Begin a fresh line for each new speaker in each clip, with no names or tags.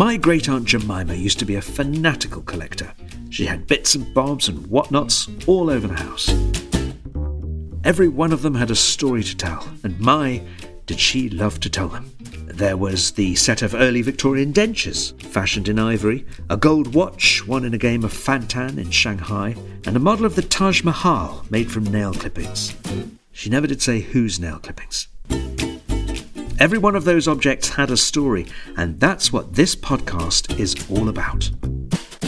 My great aunt Jemima used to be a fanatical collector. She had bits and bobs and whatnots all over the house. Every one of them had a story to tell, and my, did she love to tell them. There was the set of early Victorian dentures, fashioned in ivory, a gold watch won in a game of Fantan in Shanghai, and a model of the Taj Mahal made from nail clippings. She never did say whose nail clippings. Every one of those objects had a story, and that's what this podcast is all about.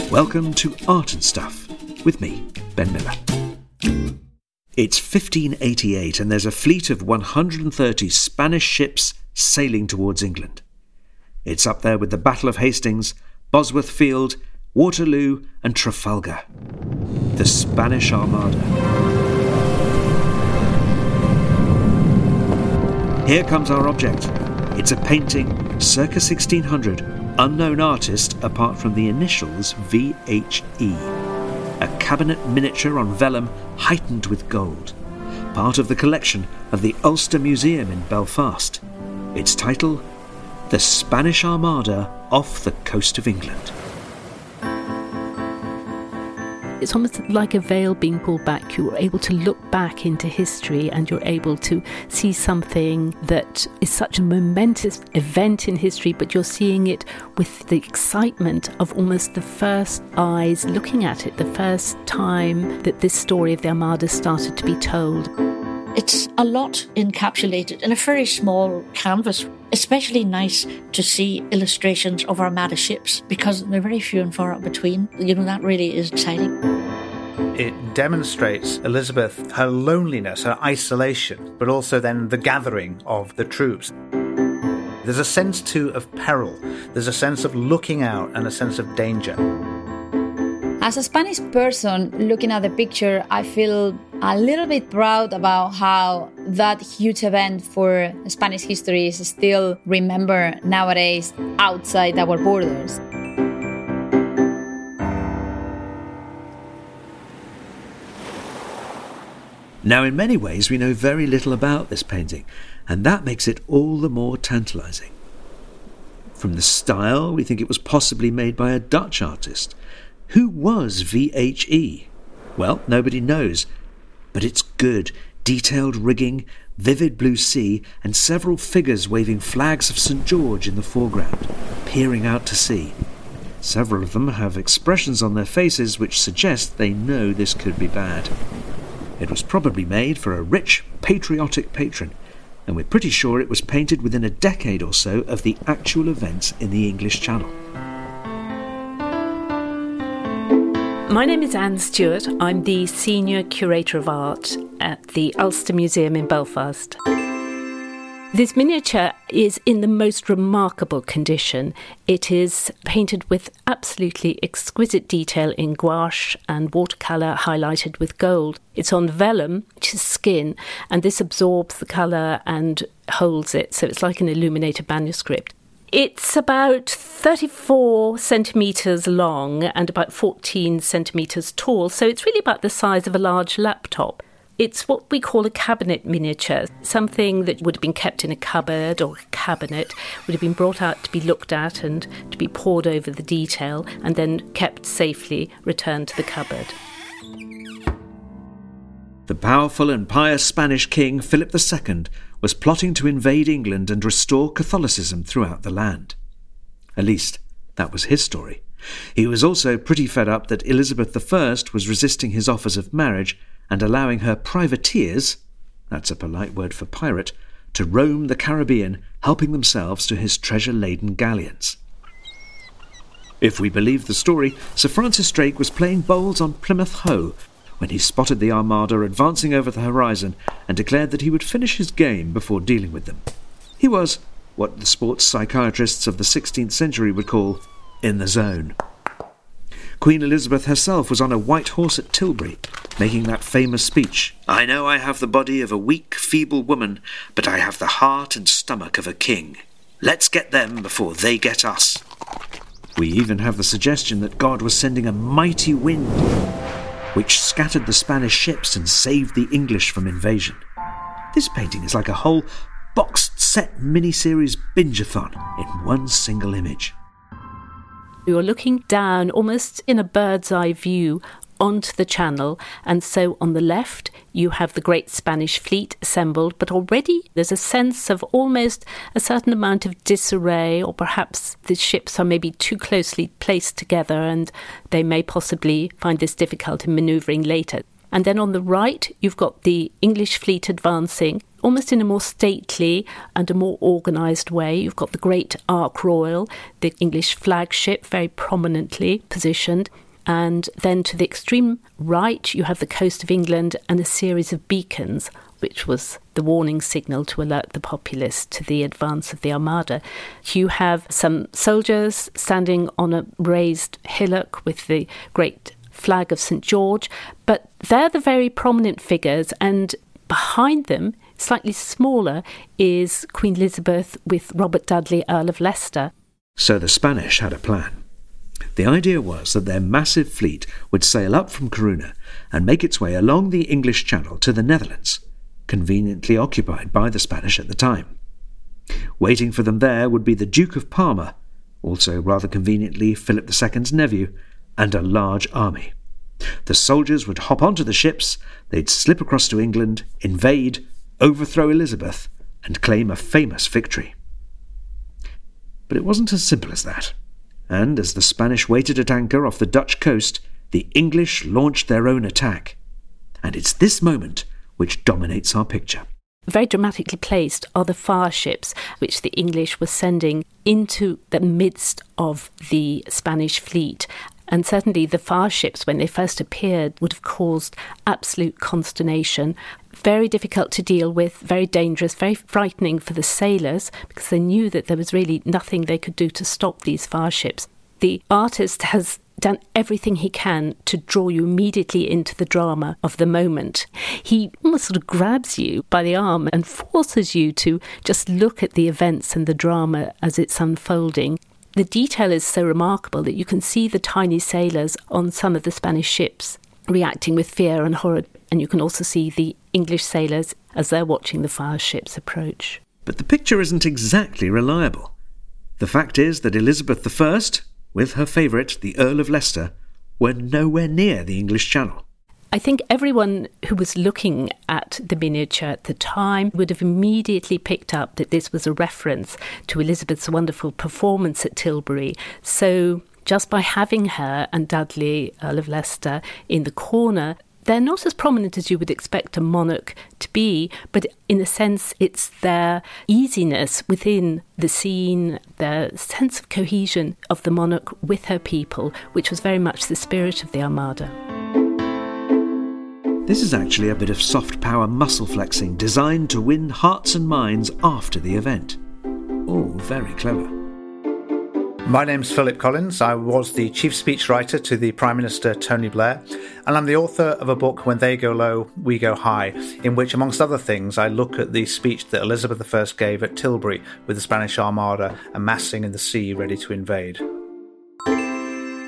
Welcome to Art and Stuff with me, Ben Miller. It's 1588, and there's a fleet of 130 Spanish ships sailing towards England. It's up there with the Battle of Hastings, Bosworth Field, Waterloo, and Trafalgar. The Spanish Armada. Here comes our object. It's a painting, circa 1600, unknown artist apart from the initials VHE. A cabinet miniature on vellum heightened with gold. Part of the collection of the Ulster Museum in Belfast. Its title The Spanish Armada off the coast of England.
It's almost like a veil being pulled back. You're able to look back into history and you're able to see something that is such a momentous event in history, but you're seeing it with the excitement of almost the first eyes looking at it, the first time that this story of the Armada started to be told.
It's a lot encapsulated in a very small canvas. Especially nice to see illustrations of Armada ships because they're very few and far between. You know, that really is exciting.
It demonstrates Elizabeth, her loneliness, her isolation, but also then the gathering of the troops. There's a sense too of peril, there's a sense of looking out and a sense of danger.
As a Spanish person looking at the picture, I feel a little bit proud about how that huge event for Spanish history is still remembered nowadays outside our borders.
Now, in many ways, we know very little about this painting, and that makes it all the more tantalising. From the style, we think it was possibly made by a Dutch artist. Who was VHE? Well, nobody knows, but it's good, detailed rigging, vivid blue sea, and several figures waving flags of St. George in the foreground, peering out to sea. Several of them have expressions on their faces which suggest they know this could be bad. It was probably made for a rich, patriotic patron, and we're pretty sure it was painted within a decade or so of the actual events in the English Channel.
My name is Anne Stewart. I'm the Senior Curator of Art at the Ulster Museum in Belfast. This miniature is in the most remarkable condition. It is painted with absolutely exquisite detail in gouache and watercolour highlighted with gold. It's on vellum, which is skin, and this absorbs the colour and holds it, so it's like an illuminated manuscript. It's about 34 centimetres long and about 14 centimetres tall, so it's really about the size of a large laptop. It's what we call a cabinet miniature, something that would have been kept in a cupboard or a cabinet, would have been brought out to be looked at and to be pored over the detail, and then kept safely returned to the cupboard.
The powerful and pious Spanish king Philip II was plotting to invade England and restore Catholicism throughout the land. At least, that was his story. He was also pretty fed up that Elizabeth I was resisting his offers of marriage and allowing her privateers that's a polite word for pirate to roam the Caribbean, helping themselves to his treasure laden galleons. If we believe the story, Sir Francis Drake was playing bowls on Plymouth Hoe when he spotted the Armada advancing over the horizon and declared that he would finish his game before dealing with them. He was what the sports psychiatrists of the 16th century would call in the zone. Queen Elizabeth herself was on a white horse at Tilbury, making that famous speech I know I have the body of a weak, feeble woman, but I have the heart and stomach of a king. Let's get them before they get us. We even have the suggestion that God was sending a mighty wind, which scattered the Spanish ships and saved the English from invasion. This painting is like a whole boxed set miniseries binge-a-thon in one single image.
You're looking down almost in a bird's eye view onto the channel. And so on the left, you have the great Spanish fleet assembled, but already there's a sense of almost a certain amount of disarray, or perhaps the ships are maybe too closely placed together and they may possibly find this difficult in manoeuvring later. And then on the right, you've got the English fleet advancing, almost in a more stately and a more organised way. You've got the great Ark Royal, the English flagship, very prominently positioned. And then to the extreme right, you have the coast of England and a series of beacons, which was the warning signal to alert the populace to the advance of the Armada. You have some soldiers standing on a raised hillock with the great flag of St George, but they're the very prominent figures, and behind them, slightly smaller, is Queen Elizabeth with Robert Dudley, Earl of Leicester.
So the Spanish had a plan. The idea was that their massive fleet would sail up from Corunna and make its way along the English Channel to the Netherlands, conveniently occupied by the Spanish at the time. Waiting for them there would be the Duke of Parma, also rather conveniently Philip II's nephew, and a large army. The soldiers would hop onto the ships, they'd slip across to England, invade, overthrow Elizabeth, and claim a famous victory. But it wasn't as simple as that. And as the Spanish waited at anchor off the Dutch coast, the English launched their own attack. And it's this moment which dominates our picture.
Very dramatically placed are the fire ships which the English were sending into the midst of the Spanish fleet. And certainly the fire ships, when they first appeared, would have caused absolute consternation. Very difficult to deal with, very dangerous, very frightening for the sailors because they knew that there was really nothing they could do to stop these fire ships. The artist has done everything he can to draw you immediately into the drama of the moment. He almost sort of grabs you by the arm and forces you to just look at the events and the drama as it's unfolding. The detail is so remarkable that you can see the tiny sailors on some of the Spanish ships reacting with fear and horror, and you can also see the English sailors as they're watching the fire ships approach.
But the picture isn't exactly reliable. The fact is that Elizabeth I, with her favourite, the Earl of Leicester, were nowhere near the English Channel.
I think everyone who was looking at the miniature at the time would have immediately picked up that this was a reference to Elizabeth's wonderful performance at Tilbury. So just by having her and Dudley, Earl of Leicester, in the corner, they're not as prominent as you would expect a monarch to be, but in a sense, it's their easiness within the scene, their sense of cohesion of the monarch with her people, which was very much the spirit of the Armada.
This is actually a bit of soft power muscle flexing designed to win hearts and minds after the event. Oh, very clever.
My name's Philip Collins. I was the chief speechwriter to the Prime Minister Tony Blair, and I'm the author of a book, When They Go Low, We Go High, in which, amongst other things, I look at the speech that Elizabeth I gave at Tilbury with the Spanish Armada amassing in the sea ready to invade.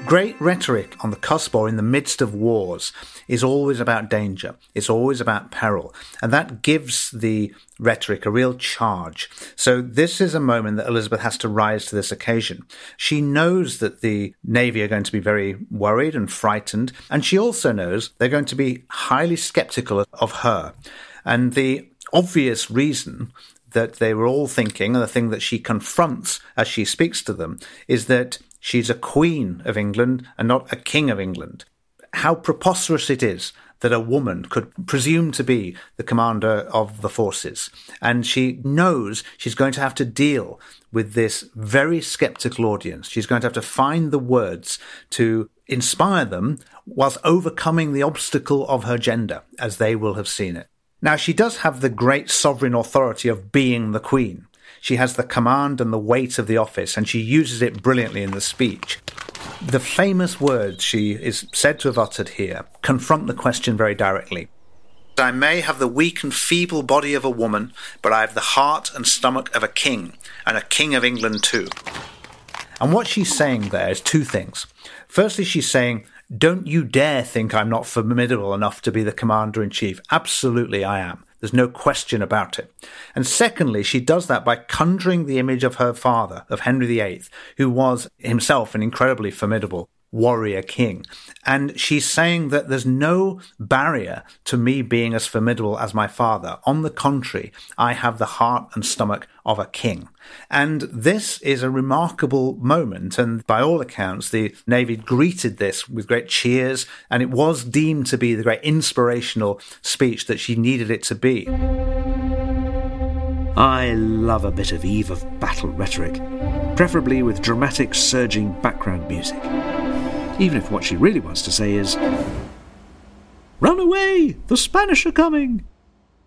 Great rhetoric on the cusp or in the midst of wars is always about danger. It's always about peril. And that gives the rhetoric a real charge. So this is a moment that Elizabeth has to rise to this occasion. She knows that the Navy are going to be very worried and frightened. And she also knows they're going to be highly skeptical of her. And the obvious reason that they were all thinking, and the thing that she confronts as she speaks to them, is that She's a queen of England and not a king of England. How preposterous it is that a woman could presume to be the commander of the forces. And she knows she's going to have to deal with this very skeptical audience. She's going to have to find the words to inspire them whilst overcoming the obstacle of her gender, as they will have seen it. Now, she does have the great sovereign authority of being the queen. She has the command and the weight of the office, and she uses it brilliantly in the speech. The famous words she is said to have uttered here confront the question very directly. I may have the weak and feeble body of a woman, but I have the heart and stomach of a king, and a king of England too. And what she's saying there is two things. Firstly, she's saying, Don't you dare think I'm not formidable enough to be the commander in chief. Absolutely, I am. There's no question about it. And secondly, she does that by conjuring the image of her father, of Henry VIII, who was himself an incredibly formidable warrior king. And she's saying that there's no barrier to me being as formidable as my father. On the contrary, I have the heart and stomach of a king. And this is a remarkable moment. And by all accounts, the Navy greeted this with great cheers. And it was deemed to be the great inspirational speech that she needed it to be.
I love a bit of eve of battle rhetoric, preferably with dramatic, surging background music even if what she really wants to say is, Run away! The Spanish are coming!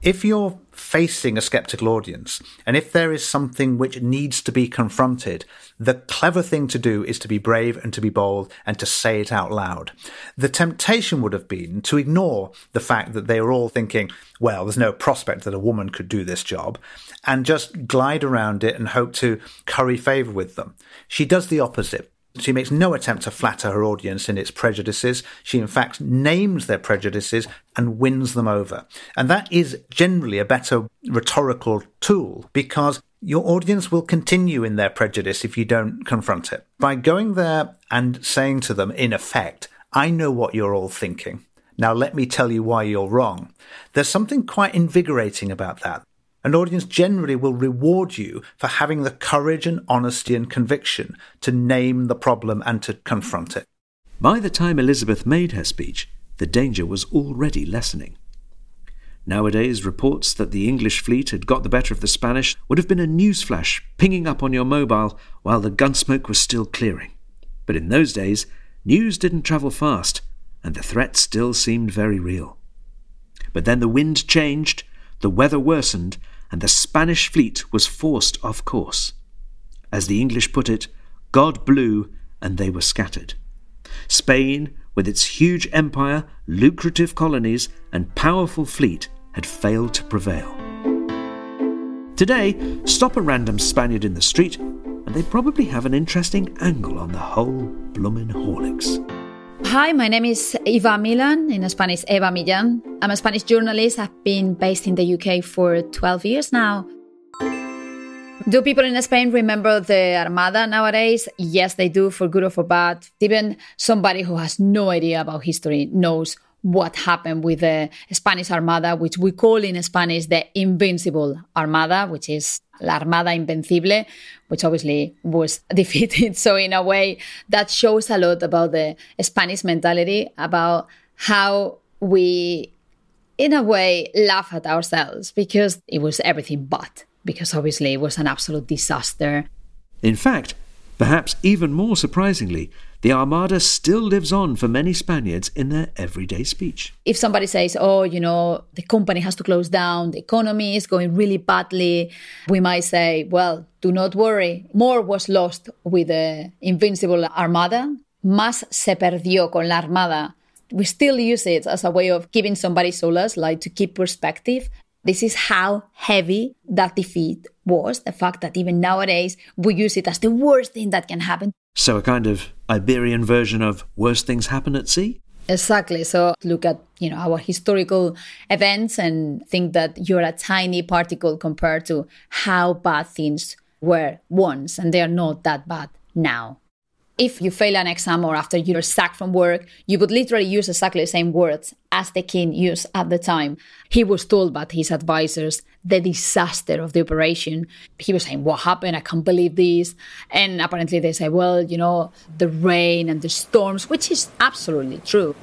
If you're facing a skeptical audience, and if there is something which needs to be confronted, the clever thing to do is to be brave and to be bold and to say it out loud. The temptation would have been to ignore the fact that they were all thinking, well, there's no prospect that a woman could do this job, and just glide around it and hope to curry favour with them. She does the opposite. She makes no attempt to flatter her audience in its prejudices. She, in fact, names their prejudices and wins them over. And that is generally a better rhetorical tool because your audience will continue in their prejudice if you don't confront it. By going there and saying to them, in effect, I know what you're all thinking. Now let me tell you why you're wrong. There's something quite invigorating about that. An audience generally will reward you for having the courage and honesty and conviction to name the problem and to confront it.
By the time Elizabeth made her speech, the danger was already lessening. Nowadays, reports that the English fleet had got the better of the Spanish would have been a newsflash pinging up on your mobile while the gunsmoke was still clearing. But in those days, news didn't travel fast, and the threat still seemed very real. But then the wind changed, the weather worsened, and the Spanish fleet was forced off course. As the English put it, God blew and they were scattered. Spain, with its huge empire, lucrative colonies, and powerful fleet, had failed to prevail. Today, stop a random Spaniard in the street, and they probably have an interesting angle on the whole bloomin' Horlicks.
Hi, my name is Eva Milan, in Spanish, Eva Millan. I'm a Spanish journalist. I've been based in the UK for 12 years now. Do people in Spain remember the Armada nowadays? Yes, they do, for good or for bad. Even somebody who has no idea about history knows what happened with the Spanish Armada, which we call in Spanish the Invincible Armada, which is La Armada Invencible, which obviously was defeated. So, in a way, that shows a lot about the Spanish mentality, about how we, in a way, laugh at ourselves because it was everything but, because obviously it was an absolute disaster.
In fact, perhaps even more surprisingly, the Armada still lives on for many Spaniards in their everyday speech.
If somebody says, oh, you know, the company has to close down, the economy is going really badly, we might say, well, do not worry. More was lost with the Invincible Armada. Más se perdió con la Armada. We still use it as a way of giving somebody solace, like to keep perspective. This is how heavy that defeat was. The fact that even nowadays we use it as the worst thing that can happen.
So, a kind of Iberian version of worst things happen at sea?
Exactly. So look at you know our historical events and think that you're a tiny particle compared to how bad things were once, and they are not that bad now if you fail an exam or after you're sacked from work, you would literally use exactly the same words as the king used at the time. He was told by his advisors the disaster of the operation. He was saying, What happened? I can't believe this. And apparently they say, Well, you know, the rain and the storms, which is absolutely true.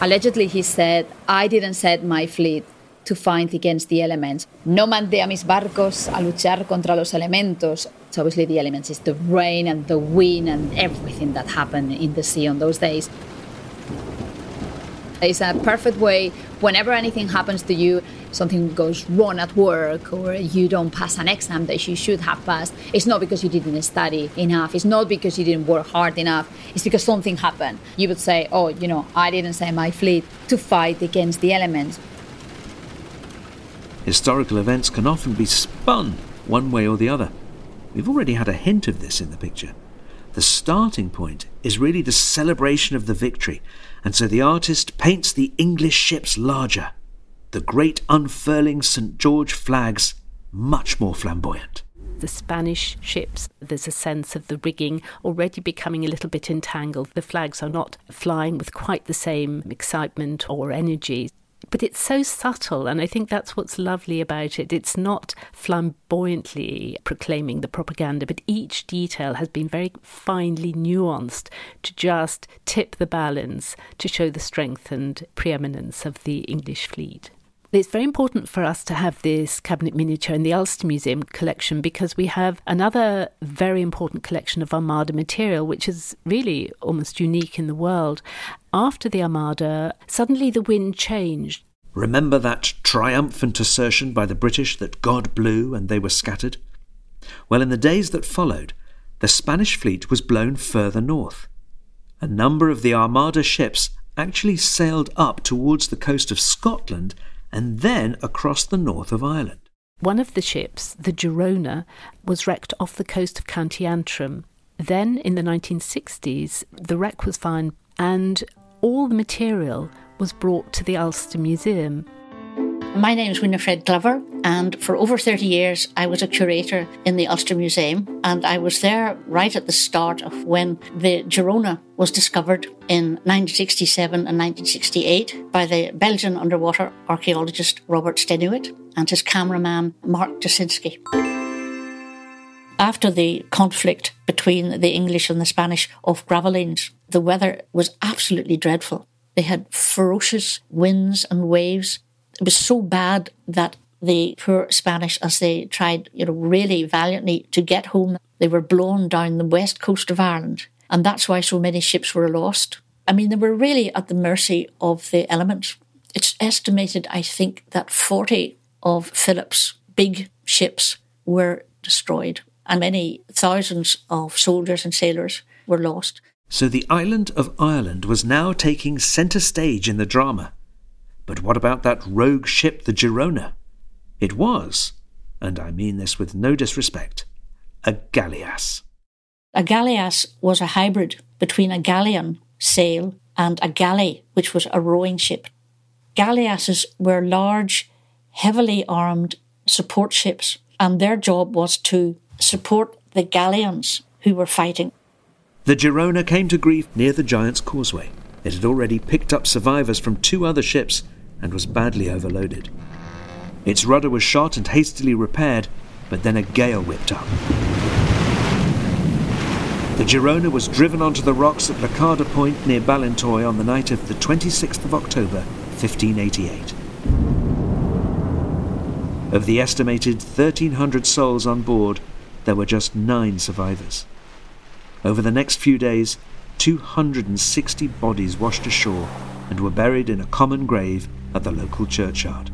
Allegedly, he said, I didn't set my fleet to fight against the elements. No mandé a mis barcos a luchar contra los elementos. So obviously the elements is the rain and the wind and everything that happened in the sea on those days. It's a perfect way whenever anything happens to you, something goes wrong at work or you don't pass an exam that you should have passed, it's not because you didn't study enough. It's not because you didn't work hard enough. It's because something happened. You would say, oh, you know, I didn't send my fleet to fight against the elements.
Historical events can often be spun one way or the other. We've already had a hint of this in the picture. The starting point is really the celebration of the victory, and so the artist paints the English ships larger. the great unfurling St. George flags much more flamboyant
the Spanish ships, there's a sense of the rigging already becoming a little bit entangled. The flags are not flying with quite the same excitement or energy. But it's so subtle, and I think that's what's lovely about it. It's not flamboyantly proclaiming the propaganda, but each detail has been very finely nuanced to just tip the balance to show the strength and preeminence of the English fleet. It's very important for us to have this cabinet miniature in the Ulster Museum collection because we have another very important collection of Armada material, which is really almost unique in the world. After the Armada, suddenly the wind changed.
Remember that triumphant assertion by the British that God blew and they were scattered? Well, in the days that followed, the Spanish fleet was blown further north. A number of the Armada ships actually sailed up towards the coast of Scotland and then across the north of Ireland.
One of the ships, the Girona, was wrecked off the coast of County Antrim. Then, in the 1960s, the wreck was found and all the material was brought to the Ulster Museum.
My name is Winifred Glover, and for over 30 years, I was a curator in the Ulster Museum. And I was there right at the start of when the Girona was discovered in 1967 and 1968 by the Belgian underwater archaeologist Robert Stenuit and his cameraman Mark Jasinski. After the conflict between the English and the Spanish off Gravelines, the weather was absolutely dreadful. They had ferocious winds and waves it was so bad that the poor Spanish, as they tried, you know, really valiantly to get home, they were blown down the west coast of Ireland. And that's why so many ships were lost. I mean, they were really at the mercy of the elements. It's estimated, I think, that 40 of Philip's big ships were destroyed, and many thousands of soldiers and sailors were lost.
So the island of Ireland was now taking centre stage in the drama. But what about that rogue ship, the Girona? It was, and I mean this with no disrespect, a galleass.
A galleass was a hybrid between a galleon, sail, and a galley, which was a rowing ship. Galleasses were large, heavily armed support ships, and their job was to support the galleons who were fighting.
The Girona came to grief near the Giant's Causeway. It had already picked up survivors from two other ships and was badly overloaded. Its rudder was shot and hastily repaired, but then a gale whipped up. The Girona was driven onto the rocks at Lacada Point near Ballintoy on the night of the 26th of October, 1588. Of the estimated 1,300 souls on board, there were just nine survivors. Over the next few days, 260 bodies washed ashore and were buried in a common grave at the local churchyard.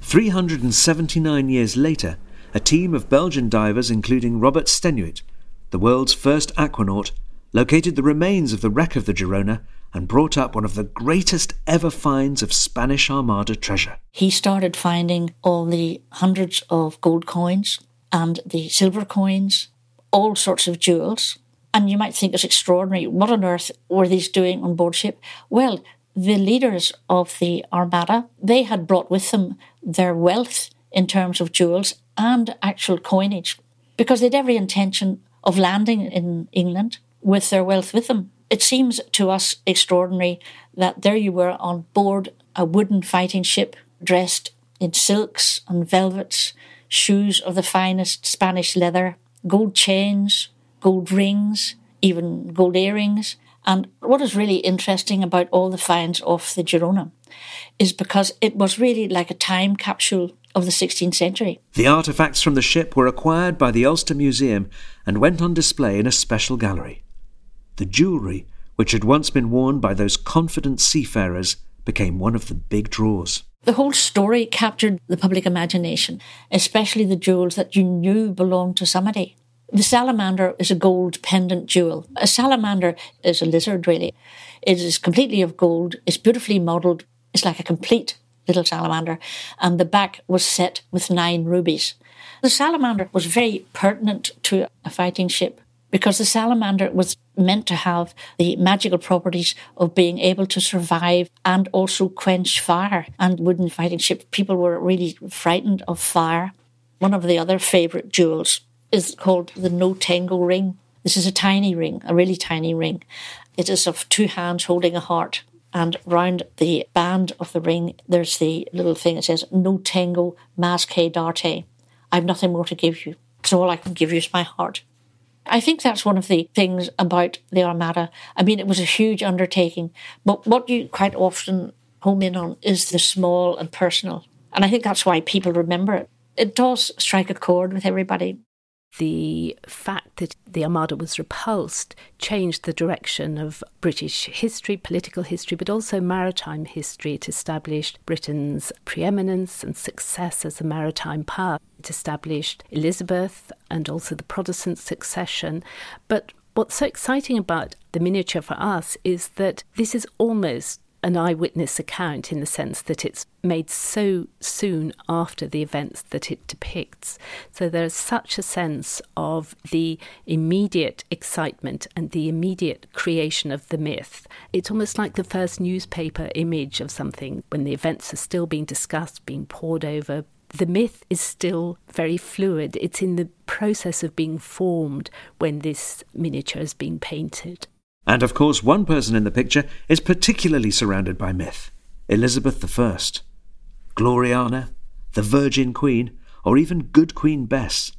Three hundred and seventy nine years later, a team of Belgian divers, including Robert Stenuit, the world's first aquanaut, located the remains of the wreck of the Girona and brought up one of the greatest ever finds of Spanish Armada treasure.
He started finding all the hundreds of gold coins and the silver coins all sorts of jewels. And you might think it's extraordinary. What on earth were these doing on board ship? Well, the leaders of the Armada, they had brought with them their wealth in terms of jewels and actual coinage because they'd every intention of landing in England with their wealth with them. It seems to us extraordinary that there you were on board a wooden fighting ship dressed in silks and velvets, shoes of the finest Spanish leather, gold chains, gold rings, even gold earrings. And what is really interesting about all the finds off the Girona is because it was really like a time capsule of the 16th century.
The artifacts from the ship were acquired by the Ulster Museum and went on display in a special gallery. The jewellery, which had once been worn by those confident seafarers, became one of the big draws.
The whole story captured the public imagination, especially the jewels that you knew belonged to somebody. The salamander is a gold pendant jewel. A salamander is a lizard, really. It is completely of gold. It's beautifully modelled. It's like a complete little salamander. And the back was set with nine rubies. The salamander was very pertinent to a fighting ship because the salamander was meant to have the magical properties of being able to survive and also quench fire and wooden fighting ships. People were really frightened of fire. One of the other favourite jewels is called the no tengo ring. This is a tiny ring, a really tiny ring. It is of two hands holding a heart. And round the band of the ring, there's the little thing that says No tengo, masque Darte. I've nothing more to give you. So all I can give you is my heart. I think that's one of the things about the Armada. I mean, it was a huge undertaking, but what you quite often home in on is the small and personal. And I think that's why people remember it. It does strike a chord with everybody
the fact that the Armada was repulsed changed the direction of British history, political history, but also maritime history. It established Britain's preeminence and success as a maritime power. It established Elizabeth and also the Protestant succession. But what's so exciting about the miniature for us is that this is almost an eyewitness account in the sense that it's made so soon after the events that it depicts. So there's such a sense of the immediate excitement and the immediate creation of the myth. It's almost like the first newspaper image of something when the events are still being discussed, being pored over. The myth is still very fluid. It's in the process of being formed when this miniature is being painted.
And of course, one person in the picture is particularly surrounded by myth Elizabeth I, Gloriana, the Virgin Queen, or even Good Queen Bess.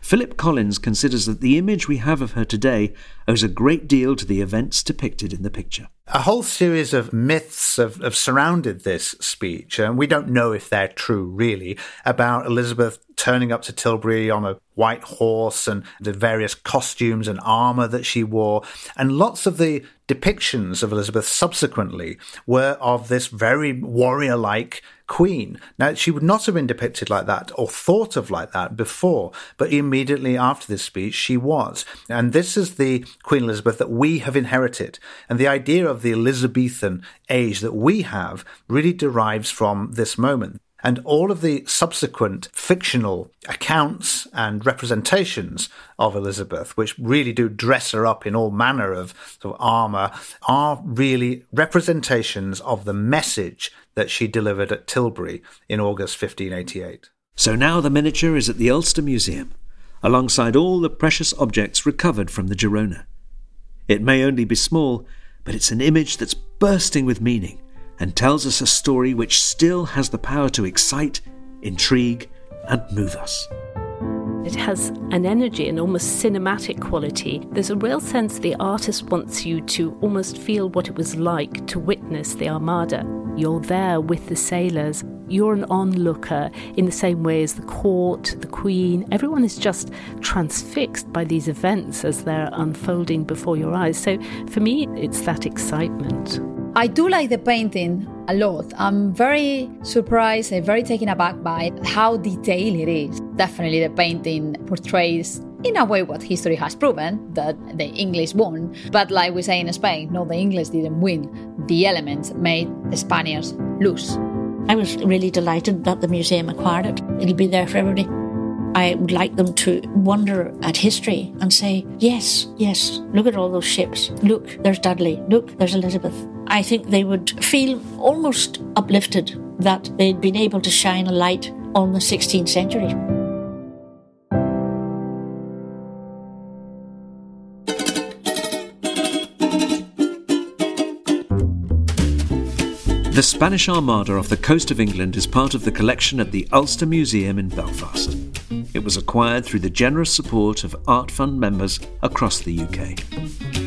Philip Collins considers that the image we have of her today owes a great deal to the events depicted in the picture.
A whole series of myths have, have surrounded this speech, and we don't know if they're true really, about Elizabeth turning up to Tilbury on a white horse and the various costumes and armour that she wore. And lots of the depictions of Elizabeth subsequently were of this very warrior like queen. Now, she would not have been depicted like that or thought of like that before, but immediately after this speech, she was. And this is the Queen Elizabeth that we have inherited. And the idea of the Elizabethan age that we have really derives from this moment. And all of the subsequent fictional accounts and representations of Elizabeth, which really do dress her up in all manner of, sort of armour, are really representations of the message that she delivered at Tilbury in August 1588.
So now the miniature is at the Ulster Museum, alongside all the precious objects recovered from the Girona. It may only be small, but it's an image that's bursting with meaning and tells us a story which still has the power to excite, intrigue, and move us.
It has an energy, an almost cinematic quality. There's a real sense the artist wants you to almost feel what it was like to witness the Armada. You're there with the sailors. You're an onlooker in the same way as the court, the queen. Everyone is just transfixed by these events as they're unfolding before your eyes. So for me, it's that excitement.
I do like the painting a lot. I'm very surprised and very taken aback by how detailed it is. Definitely, the painting portrays, in a way, what history has proven that the English won. But, like we say in Spain, no, the English didn't win. The elements made the Spaniards lose.
I was really delighted that the museum acquired it. It'll be there for everybody. I would like them to wonder at history and say, yes, yes, look at all those ships. Look, there's Dudley. Look, there's Elizabeth. I think they would feel almost uplifted that they'd been able to shine a light on the 16th century.
The Spanish Armada off the coast of England is part of the collection at the Ulster Museum in Belfast. It was acquired through the generous support of Art Fund members across the UK.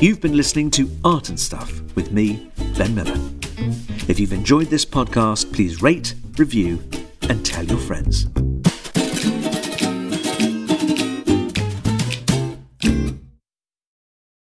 You've been listening to Art and Stuff with me, Ben Miller. If you've enjoyed this podcast, please rate, review, and tell your friends.